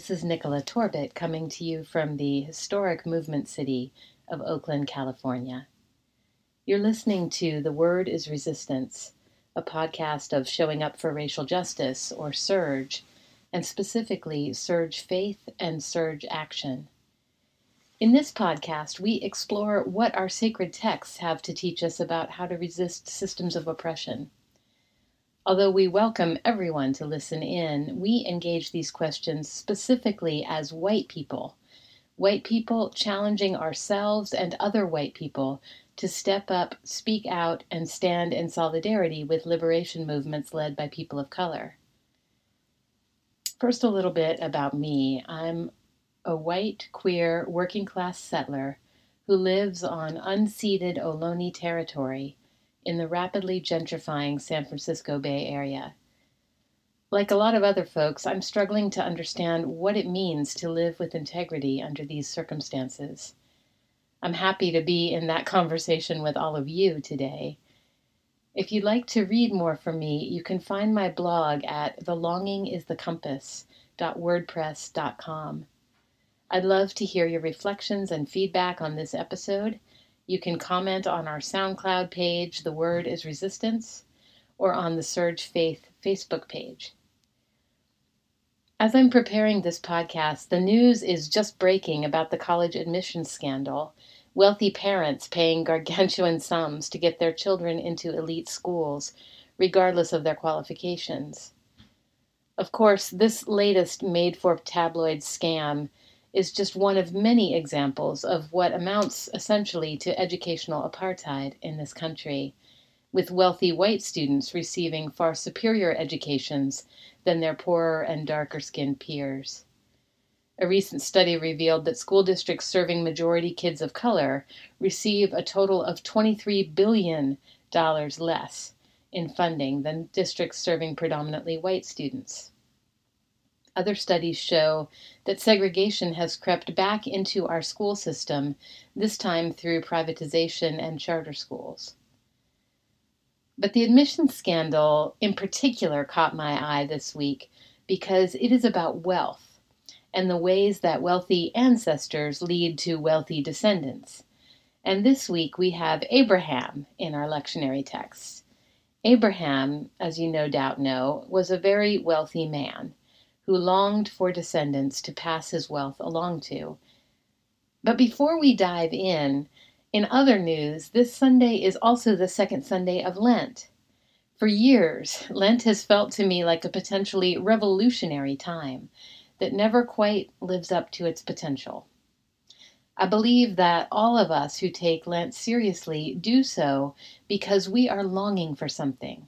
This is Nicola Torbett coming to you from the historic movement city of Oakland, California. You're listening to The Word is Resistance, a podcast of Showing Up for Racial Justice, or SURJ, and specifically SURJ Faith and SURJ Action. In this podcast, we explore what our sacred texts have to teach us about how to resist systems of oppression. Although we welcome everyone to listen in, we engage these questions specifically as white people. White people challenging ourselves and other white people to step up, speak out, and stand in solidarity with liberation movements led by people of color. First, a little bit about me. I'm a white, queer, working class settler who lives on unceded Ohlone territory in the rapidly gentrifying San Francisco Bay Area. Like a lot of other folks, I'm struggling to understand what it means to live with integrity under these circumstances. I'm happy to be in that conversation with all of you today. If you'd like to read more from me, you can find my blog at thelongingisthecompass.wordpress.com. I'd love to hear your reflections and feedback on this episode. You can comment on our SoundCloud page, The Word is Resistance, or on the SURJ Faith Facebook page. As I'm preparing this podcast, the news is just breaking about the college admissions scandal wealthy parents paying gargantuan sums to get their children into elite schools, regardless of their qualifications. Of course, this latest made for tabloid scam is just one of many examples of what amounts essentially to educational apartheid in this country, with wealthy white students receiving far superior educations than their poorer and darker skinned peers. A recent study revealed that school districts serving majority kids of color receive a total of $23 billion less in funding than districts serving predominantly white students. Other studies show that segregation has crept back into our school system, this time through privatization and charter schools. But the admissions scandal in particular caught my eye this week because it is about wealth and the ways that wealthy ancestors lead to wealthy descendants. And this week we have Abraham in our lectionary text. Abraham, as you no doubt know, was a very wealthy man who longed for descendants to pass his wealth along to. But before we dive in, in other news, this Sunday is also the second Sunday of Lent. For years, Lent has felt to me like a potentially revolutionary time that never quite lives up to its potential. I believe that all of us who take Lent seriously do so because we are longing for something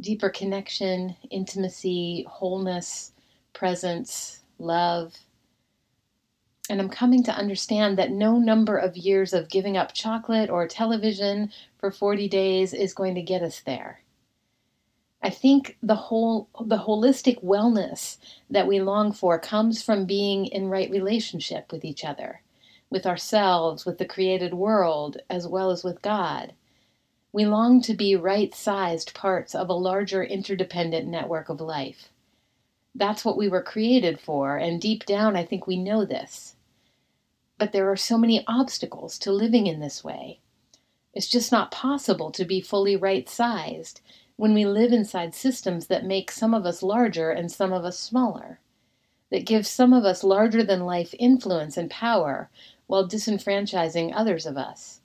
deeper connection, intimacy, wholeness, presence, love. And I'm coming to understand that no number of years of giving up chocolate or television for 40 days is going to get us there. I think the whole the holistic wellness that we long for comes from being in right relationship with each other, with ourselves, with the created world, as well as with God. We long to be right-sized parts of a larger interdependent network of life. That's what we were created for, and deep down I think we know this. But there are so many obstacles to living in this way. It's just not possible to be fully right sized when we live inside systems that make some of us larger and some of us smaller, that give some of us larger than life influence and power while disenfranchising others of us,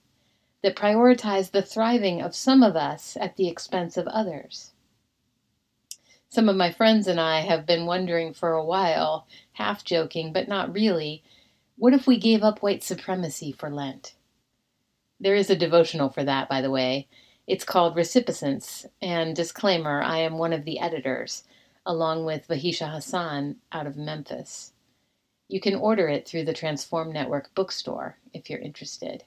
that prioritize the thriving of some of us at the expense of others. Some of my friends and I have been wondering for a while, half joking but not really, what if we gave up white supremacy for Lent? There is a devotional for that, by the way, it's called Resipiscence, and disclaimer I am one of the editors, along with Vahisha Hasan out of Memphis. You can order it through the Transform Network bookstore if you're interested.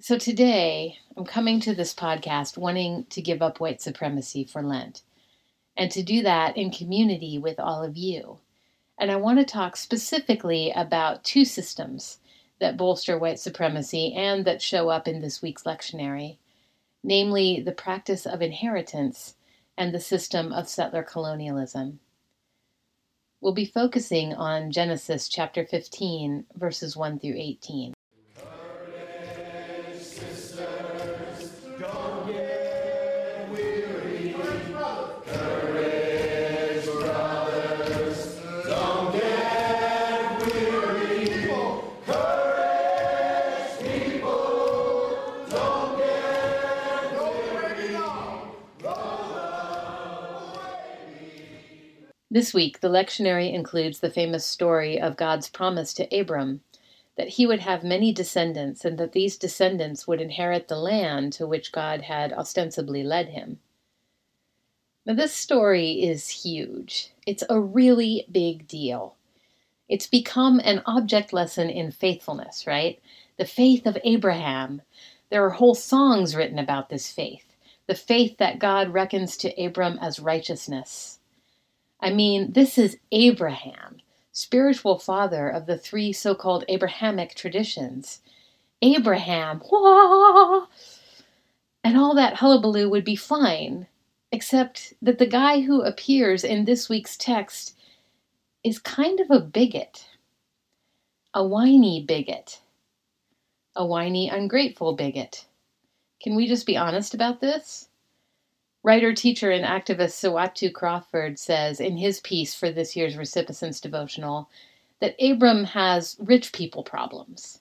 So today, I'm coming to this podcast wanting to give up white supremacy for Lent, and to do that in community with all of you. And I want to talk specifically about two systems that bolster white supremacy and that show up in this week's lectionary, namely the practice of inheritance and the system of settler colonialism. We'll be focusing on Genesis chapter 15, verses 1 through 18. This week, the lectionary includes the famous story of God's promise to Abram that he would have many descendants and that these descendants would inherit the land to which God had ostensibly led him. Now, this story is huge. It's a really big deal. It's become an object lesson in faithfulness, right? The faith of Abraham. There are whole songs written about this faith, the faith that God reckons to Abram as righteousness. I mean, this is Abraham, spiritual father of the three so called Abrahamic traditions. Abraham, wah! And all that hullabaloo would be fine, except that the guy who appears in this week's text is kind of a bigot. A whiny bigot. A whiny, ungrateful bigot. Can we just be honest about this? Writer, teacher, and activist Sawatu Crawford says in his piece for this year's Resipiscence devotional that Abram has rich people problems.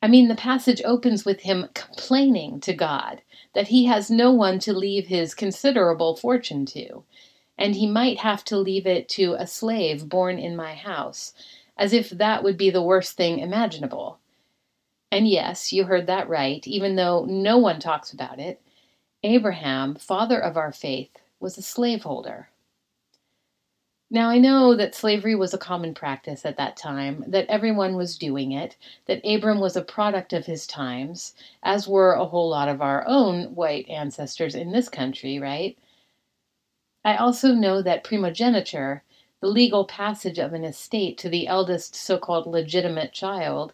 I mean, the passage opens with him complaining to God that he has no one to leave his considerable fortune to, and he might have to leave it to a slave born in my house, as if that would be the worst thing imaginable. And yes, you heard that right, even though no one talks about it. Abraham, father of our faith, was a slaveholder. Now, I know that slavery was a common practice at that time, that everyone was doing it, that Abram was a product of his times, as were a whole lot of our own white ancestors in this country, right? I also know that primogeniture, the legal passage of an estate to the eldest so called legitimate child,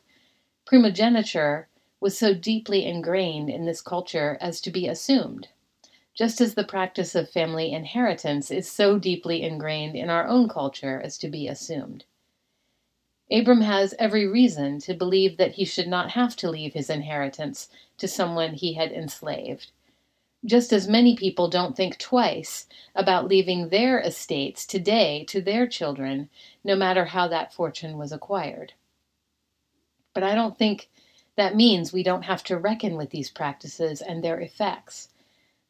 primogeniture was so deeply ingrained in this culture as to be assumed, just as the practice of family inheritance is so deeply ingrained in our own culture as to be assumed. Abram has every reason to believe that he should not have to leave his inheritance to someone he had enslaved, just as many people don't think twice about leaving their estates today to their children, no matter how that fortune was acquired. But I don't think that means we don't have to reckon with these practices and their effects,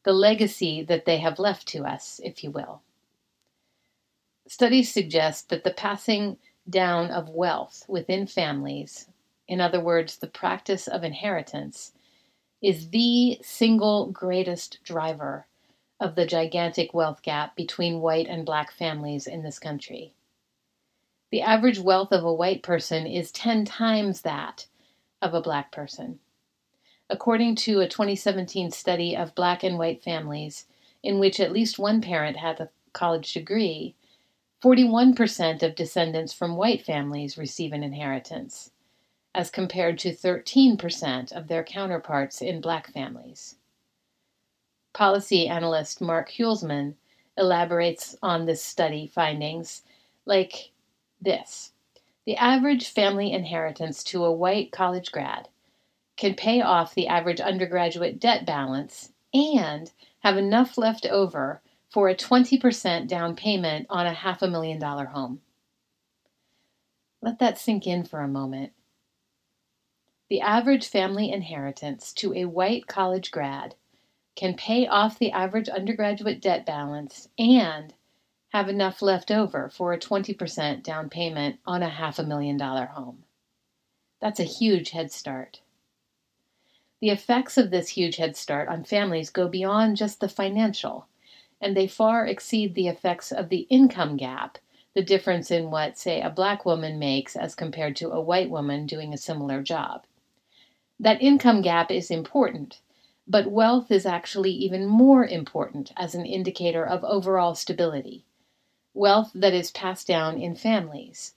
the legacy that they have left to us, if you will. Studies suggest that the passing down of wealth within families, in other words, the practice of inheritance, is the single greatest driver of the gigantic wealth gap between white and black families in this country. The average wealth of a white person is 10 times that of a black person. According to a 2017 study of black and white families, in which at least one parent had a college degree, 41% of descendants from white families receive an inheritance, as compared to 13% of their counterparts in black families. Policy analyst Mark Huelsman elaborates on this study findings like this the average family inheritance to a white college grad can pay off the average undergraduate debt balance and have enough left over for a 20% down payment on a half a million dollar home. Let that sink in for a moment. The average family inheritance to a white college grad can pay off the average undergraduate debt balance and have enough left over for a 20% down payment on a half a million dollar home. That's a huge head start. The effects of this huge head start on families go beyond just the financial, and they far exceed the effects of the income gap, the difference in what, say, a black woman makes as compared to a white woman doing a similar job. That income gap is important, but wealth is actually even more important as an indicator of overall stability wealth that is passed down in families,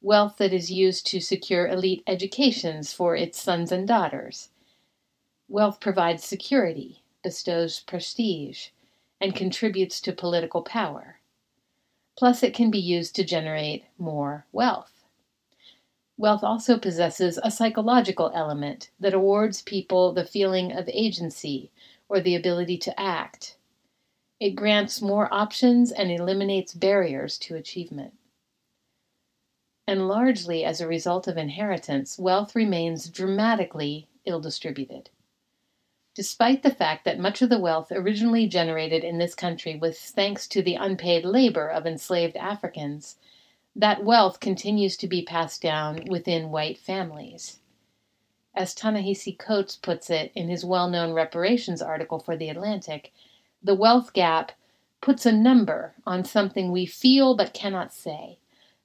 wealth that is used to secure elite educations for its sons and daughters. Wealth provides security, bestows prestige, and contributes to political power. Plus, it can be used to generate more wealth. Wealth also possesses a psychological element that awards people the feeling of agency or the ability to act. It grants more options and eliminates barriers to achievement. And largely as a result of inheritance, wealth remains dramatically ill distributed. Despite the fact that much of the wealth originally generated in this country was thanks to the unpaid labor of enslaved Africans, that wealth continues to be passed down within white families. As Ta-Nehisi Coates puts it in his well known reparations article for The Atlantic, the wealth gap puts a number on something we feel but cannot say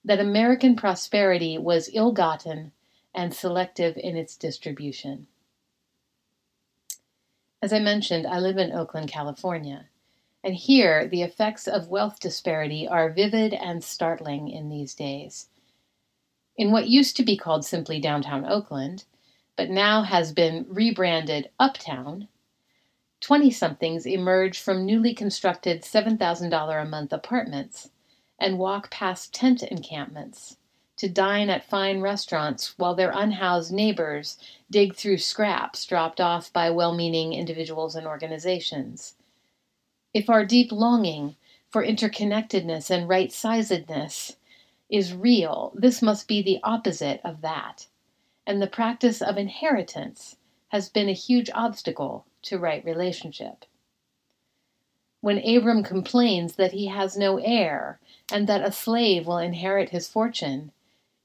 that American prosperity was ill gotten and selective in its distribution. As I mentioned, I live in Oakland, California, and here the effects of wealth disparity are vivid and startling in these days. In what used to be called simply downtown Oakland, but now has been rebranded Uptown, 20 somethings emerge from newly constructed $7,000 a month apartments and walk past tent encampments to dine at fine restaurants while their unhoused neighbors dig through scraps dropped off by well meaning individuals and organizations. If our deep longing for interconnectedness and right sizedness is real, this must be the opposite of that. And the practice of inheritance has been a huge obstacle to right relationship. When Abram complains that he has no heir and that a slave will inherit his fortune,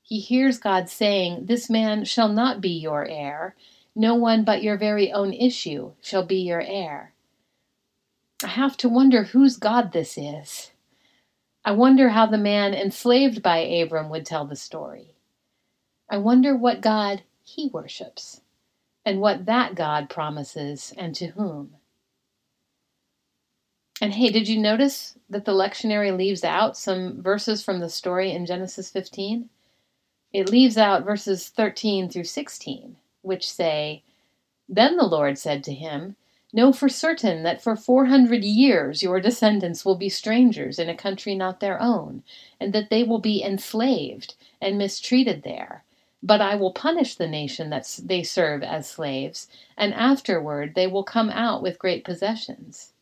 he hears God saying, This man shall not be your heir, no one but your very own issue shall be your heir. I have to wonder whose God this is. I wonder how the man enslaved by Abram would tell the story. I wonder what God he worships and what that God promises and to whom. And hey, did you notice that the lectionary leaves out some verses from the story in Genesis 15? It leaves out verses 13 through 16, which say, Then the Lord said to him, Know for certain that for 400 years your descendants will be strangers in a country not their own, and that they will be enslaved and mistreated there but I will punish the nation that they serve as slaves, and afterward they will come out with great possessions.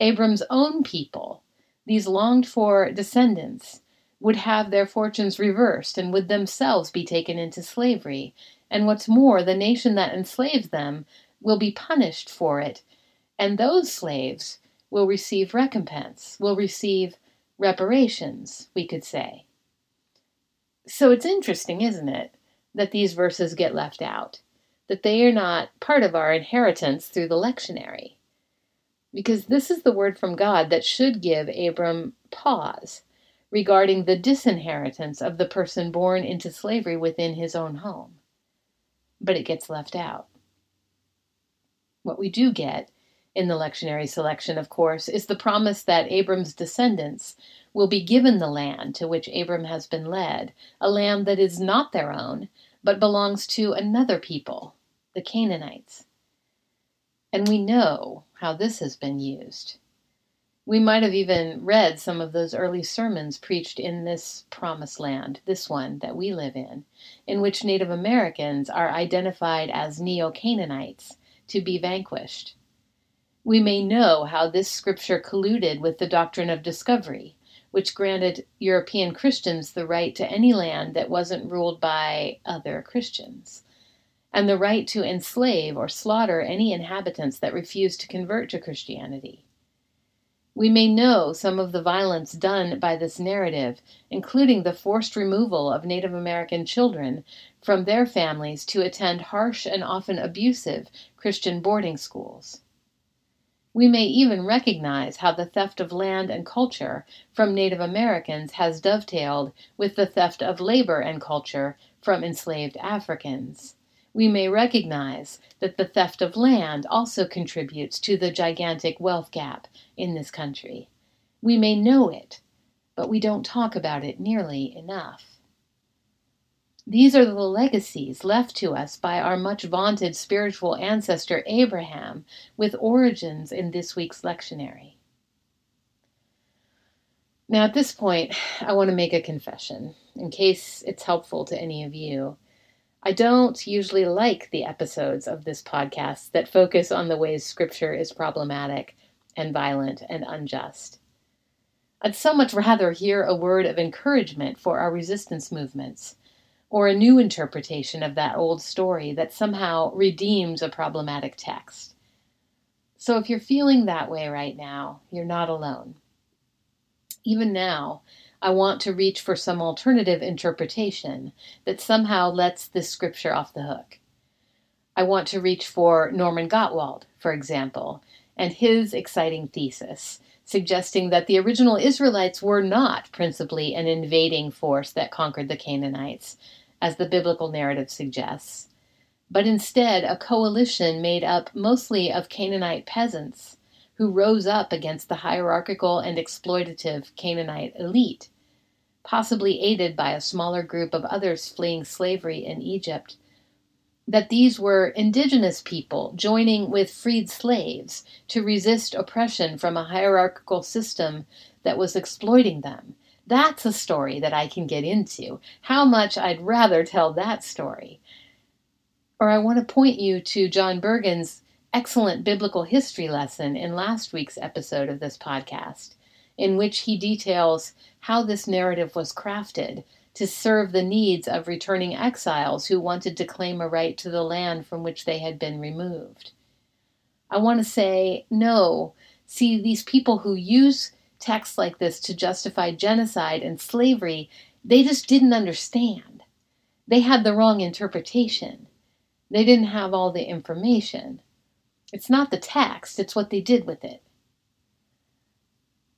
Abram's own people, these longed for descendants, would have their fortunes reversed and would themselves be taken into slavery. And what's more, the nation that enslaves them will be punished for it, and those slaves will receive recompense, will receive reparations, we could say. So it's interesting, isn't it, that these verses get left out, that they are not part of our inheritance through the lectionary. Because this is the word from God that should give Abram pause regarding the disinheritance of the person born into slavery within his own home. But it gets left out. What we do get in the lectionary selection, of course, is the promise that Abram's descendants will be given the land to which Abram has been led, a land that is not their own, but belongs to another people, the Canaanites. And we know how this has been used. We might have even read some of those early sermons preached in this promised land, this one that we live in, in which Native Americans are identified as Neo Canaanites to be vanquished. We may know how this scripture colluded with the doctrine of discovery, which granted European Christians the right to any land that wasn't ruled by other Christians, and the right to enslave or slaughter any inhabitants that refused to convert to Christianity. We may know some of the violence done by this narrative, including the forced removal of Native American children from their families to attend harsh and often abusive Christian boarding schools. We may even recognize how the theft of land and culture from Native Americans has dovetailed with the theft of labor and culture from enslaved Africans. We may recognize that the theft of land also contributes to the gigantic wealth gap in this country. We may know it, but we don't talk about it nearly enough. These are the legacies left to us by our much vaunted spiritual ancestor Abraham, with origins in this week's lectionary. Now, at this point, I want to make a confession in case it's helpful to any of you. I don't usually like the episodes of this podcast that focus on the ways Scripture is problematic and violent and unjust. I'd so much rather hear a word of encouragement for our resistance movements, or a new interpretation of that old story that somehow redeems a problematic text. So if you're feeling that way right now, you're not alone. Even now, I want to reach for some alternative interpretation that somehow lets this scripture off the hook. I want to reach for Norman Gottwald, for example, and his exciting thesis, suggesting that the original Israelites were not principally an invading force that conquered the Canaanites, as the biblical narrative suggests, but instead a coalition made up mostly of Canaanite peasants who rose up against the hierarchical and exploitative Canaanite elite, possibly aided by a smaller group of others fleeing slavery in Egypt. That these were indigenous people joining with freed slaves to resist oppression from a hierarchical system that was exploiting them. That's a story that I can get into. How much I'd rather tell that story. Or I want to point you to John Bergen's excellent biblical history lesson in last week's episode of this podcast, in which he details how this narrative was crafted to serve the needs of returning exiles who wanted to claim a right to the land from which they had been removed. I want to say, no, see, these people who use texts like this to justify genocide and slavery, they just didn't understand. They had the wrong interpretation. They didn't have all the information. It's not the text, it's what they did with it.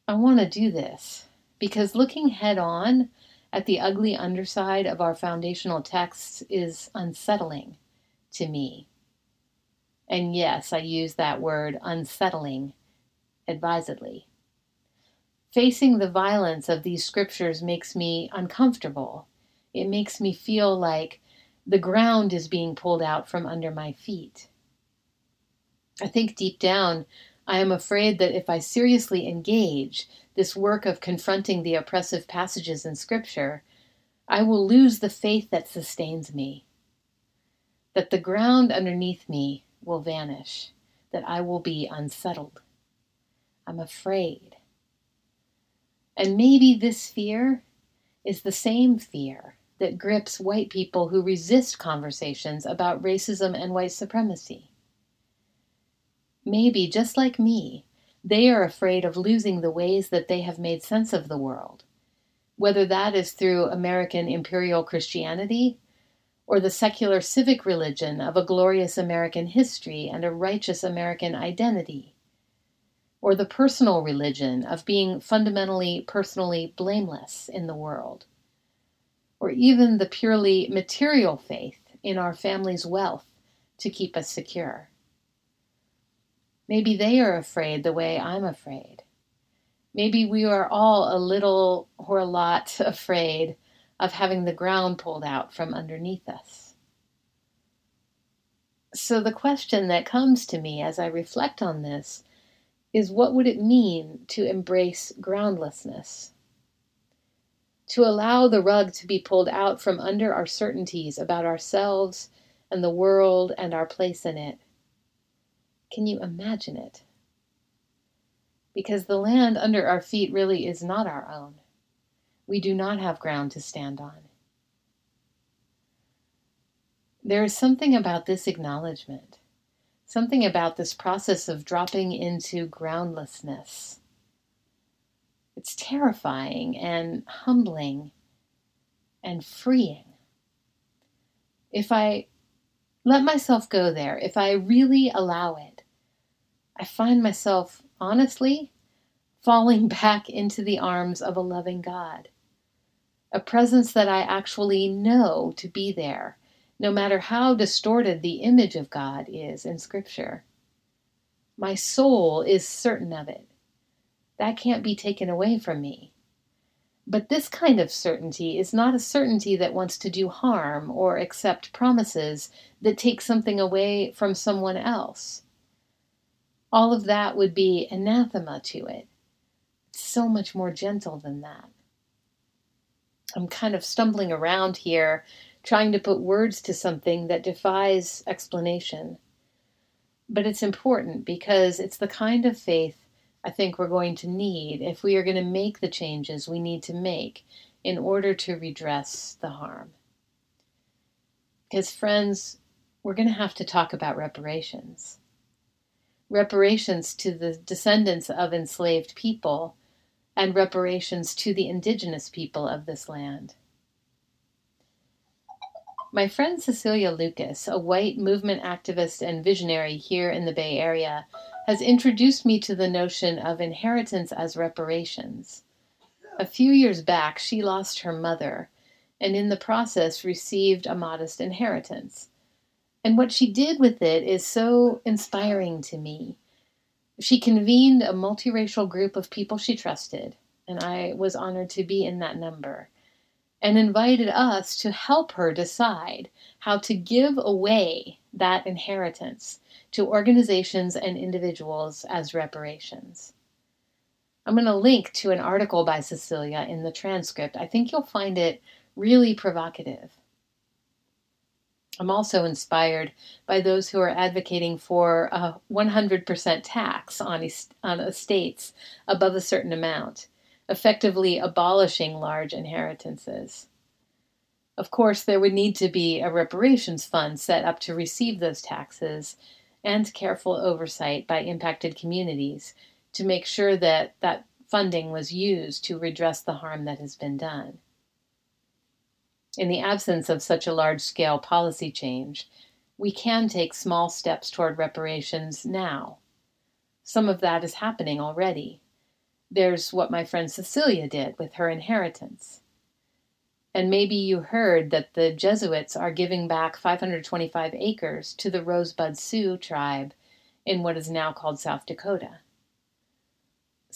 I want to do this because looking head on at the ugly underside of our foundational texts is unsettling to me. And yes, I use that word unsettling advisedly. Facing the violence of these scriptures makes me uncomfortable. It makes me feel like the ground is being pulled out from under my feet. I think deep down, I am afraid that if I seriously engage this work of confronting the oppressive passages in Scripture, I will lose the faith that sustains me, that the ground underneath me will vanish, that I will be unsettled. I'm afraid. And maybe this fear is the same fear that grips white people who resist conversations about racism and white supremacy. Maybe, just like me, they are afraid of losing the ways that they have made sense of the world, whether that is through American imperial Christianity or the secular civic religion of a glorious American history and a righteous American identity, or the personal religion of being fundamentally personally blameless in the world, or even the purely material faith in our family's wealth to keep us secure. Maybe they are afraid the way I'm afraid. Maybe we are all a little or a lot afraid of having the ground pulled out from underneath us. So, the question that comes to me as I reflect on this is what would it mean to embrace groundlessness? To allow the rug to be pulled out from under our certainties about ourselves and the world and our place in it can you imagine it? Because the land under our feet really is not our own. We do not have ground to stand on. There is something about this acknowledgement, something about this process of dropping into groundlessness. It's terrifying and humbling and freeing. If I let myself go there, if I really allow it, I find myself, honestly, falling back into the arms of a loving God. A presence that I actually know to be there, no matter how distorted the image of God is in Scripture. My soul is certain of it. That can't be taken away from me. But this kind of certainty is not a certainty that wants to do harm or accept promises that take something away from someone else all of that would be anathema to it. It's so much more gentle than that. I'm kind of stumbling around here, trying to put words to something that defies explanation. But it's important because it's the kind of faith I think we're going to need if we are going to make the changes we need to make in order to redress the harm. Because, friends, we're going to have to talk about reparations. Reparations to the descendants of enslaved people and reparations to the indigenous people of this land. My friend Cecilia Lucas, a white movement activist and visionary here in the Bay Area, has introduced me to the notion of inheritance as reparations. A few years back, she lost her mother and in the process received a modest inheritance. And what she did with it is so inspiring to me. She convened a multiracial group of people she trusted, and I was honored to be in that number, and invited us to help her decide how to give away that inheritance to organizations and individuals as reparations. I'm going to link to an article by Cecilia in the transcript. I think you'll find it really provocative. I'm also inspired by those who are advocating for a 100% tax on, est- on estates above a certain amount, effectively abolishing large inheritances. Of course, there would need to be a reparations fund set up to receive those taxes and careful oversight by impacted communities to make sure that that funding was used to redress the harm that has been done. In the absence of such a large scale policy change, we can take small steps toward reparations now. Some of that is happening already. There's what my friend Cecilia did with her inheritance. And maybe you heard that the Jesuits are giving back 525 acres to the Rosebud Sioux tribe in what is now called South Dakota.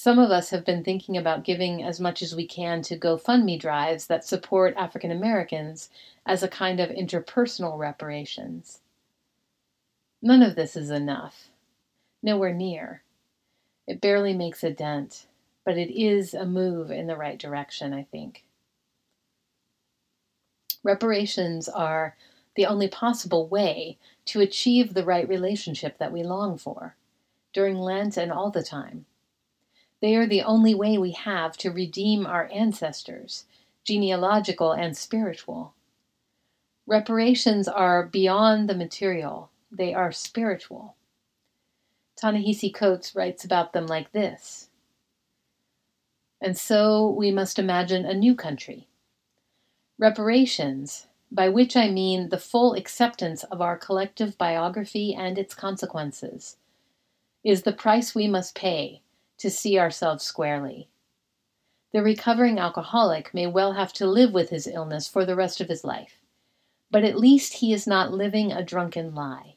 Some of us have been thinking about giving as much as we can to GoFundMe drives that support African Americans as a kind of interpersonal reparations. None of this is enough. Nowhere near. It barely makes a dent, but it is a move in the right direction, I think. Reparations are the only possible way to achieve the right relationship that we long for, during Lent and all the time. They are the only way we have to redeem our ancestors, genealogical and spiritual. Reparations are beyond the material, they are spiritual. Ta-Nehisi Coates writes about them like this And so we must imagine a new country Reparations, by which I mean the full acceptance of our collective biography and its consequences, is the price we must pay to see ourselves squarely. The recovering alcoholic may well have to live with his illness for the rest of his life, but at least he is not living a drunken lie.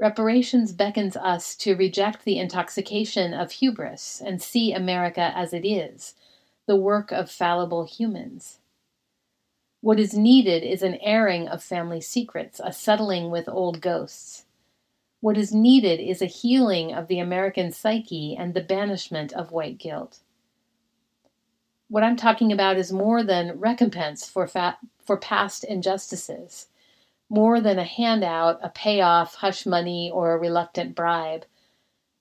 Reparations beckons us to reject the intoxication of hubris and see America as it is, the work of fallible humans. What is needed is an airing of family secrets, a settling with old ghosts. What is needed is a healing of the American psyche and the banishment of white guilt. What I'm talking about is more than recompense for, fa- for past injustices, more than a handout, a payoff, hush money, or a reluctant bribe.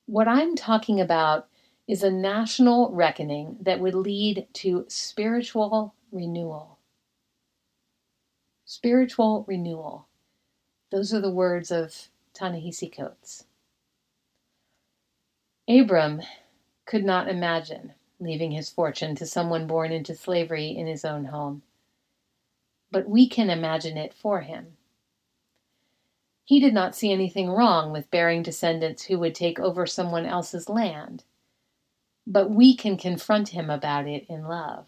What I'm talking about is a national reckoning that would lead to spiritual renewal. Spiritual renewal. Those are the words of Ta-Nehisi Coates. Abram could not imagine leaving his fortune to someone born into slavery in his own home. But we can imagine it for him. He did not see anything wrong with bearing descendants who would take over someone else's land. But we can confront him about it in love.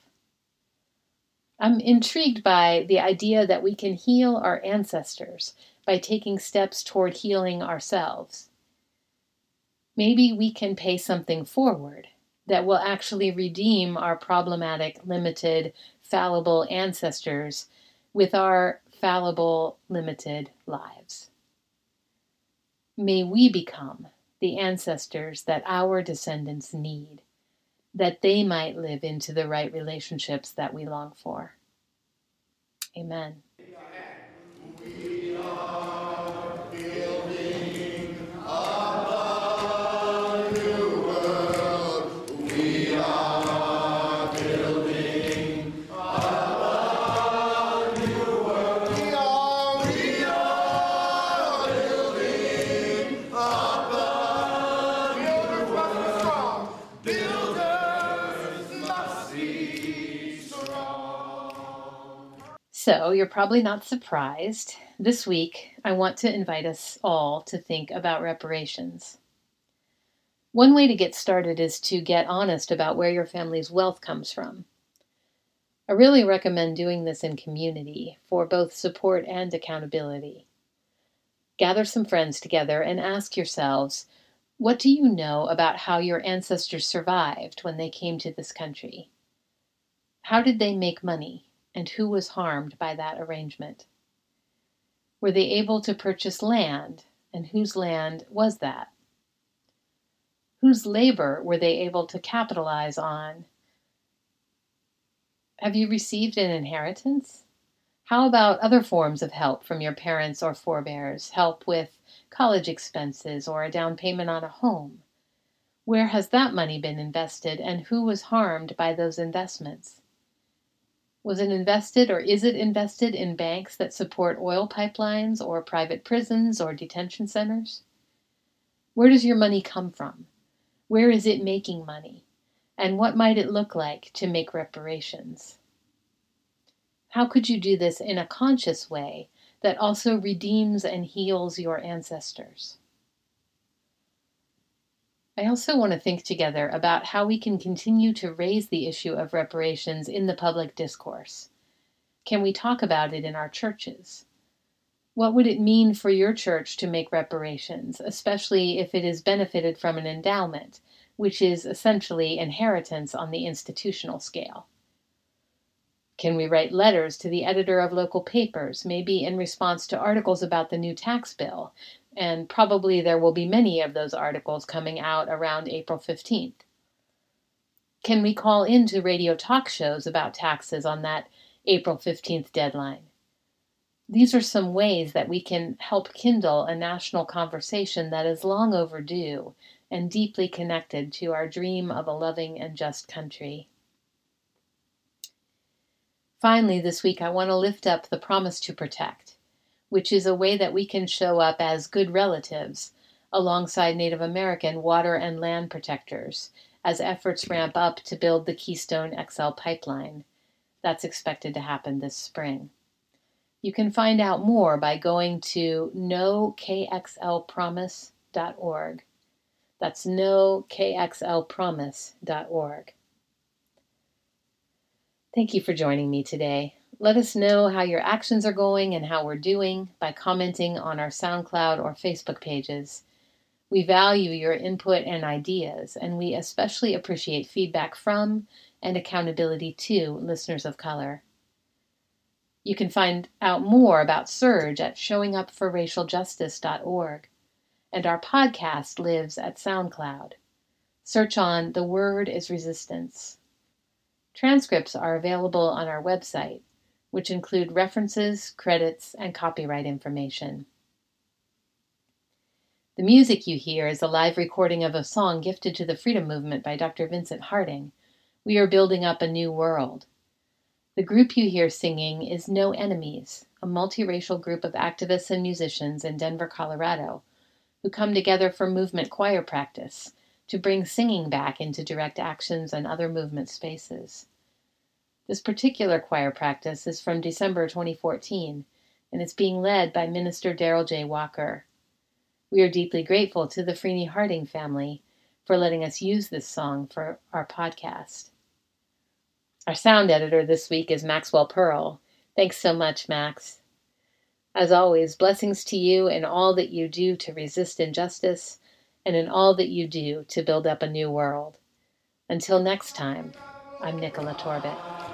I'm intrigued by the idea that we can heal our ancestors by taking steps toward healing ourselves. Maybe we can pay something forward that will actually redeem our problematic, limited, fallible ancestors with our fallible, limited lives. May we become the ancestors that our descendants need that they might live into the right relationships that we long for. Amen. So, you're probably not surprised. This week, I want to invite us all to think about reparations. One way to get started is to get honest about where your family's wealth comes from. I really recommend doing this in community for both support and accountability. Gather some friends together and ask yourselves what do you know about how your ancestors survived when they came to this country? How did they make money? And who was harmed by that arrangement? Were they able to purchase land, and whose land was that? Whose labor were they able to capitalize on? Have you received an inheritance? How about other forms of help from your parents or forebears? Help with college expenses or a down payment on a home? Where has that money been invested and who was harmed by those investments? Was it invested or is it invested in banks that support oil pipelines or private prisons or detention centers? Where does your money come from? Where is it making money? And what might it look like to make reparations? How could you do this in a conscious way that also redeems and heals your ancestors? I also want to think together about how we can continue to raise the issue of reparations in the public discourse. Can we talk about it in our churches? What would it mean for your church to make reparations, especially if it is benefited from an endowment, which is essentially inheritance on the institutional scale? Can we write letters to the editor of local papers, maybe in response to articles about the new tax bill, and probably there will be many of those articles coming out around April 15th. Can we call into radio talk shows about taxes on that April 15th deadline? These are some ways that we can help kindle a national conversation that is long overdue and deeply connected to our dream of a loving and just country. Finally, this week, I want to lift up the promise to protect which is a way that we can show up as good relatives alongside Native American water and land protectors as efforts ramp up to build the Keystone XL pipeline. That's expected to happen this spring. You can find out more by going to nokxlpromise.org. That's nokxlpromise.org. Thank you for joining me today. Let us know how your actions are going and how we're doing by commenting on our SoundCloud or Facebook pages. We value your input and ideas, and we especially appreciate feedback from and accountability to listeners of color. You can find out more about SURJ at showingupforracialjustice.org, and our podcast lives at SoundCloud. Search on The Word is Resistance. Transcripts are available on our website which include references, credits, and copyright information. The music you hear is a live recording of a song gifted to the Freedom Movement by Dr. Vincent Harding. We are building up a new world. The group you hear singing is No Enemies, a multiracial group of activists and musicians in Denver, Colorado, who come together for movement choir practice to bring singing back into direct actions and other movement spaces. This particular choir practice is from December 2014 and it's being led by Minister Daryl J. Walker. We are deeply grateful to the Freeney Harding family for letting us use this song for our podcast. Our sound editor this week is Maxwell Pearl. Thanks so much, Max. As always, blessings to you in all that you do to resist injustice and in all that you do to build up a new world. Until next time, I'm Nicola Torbett.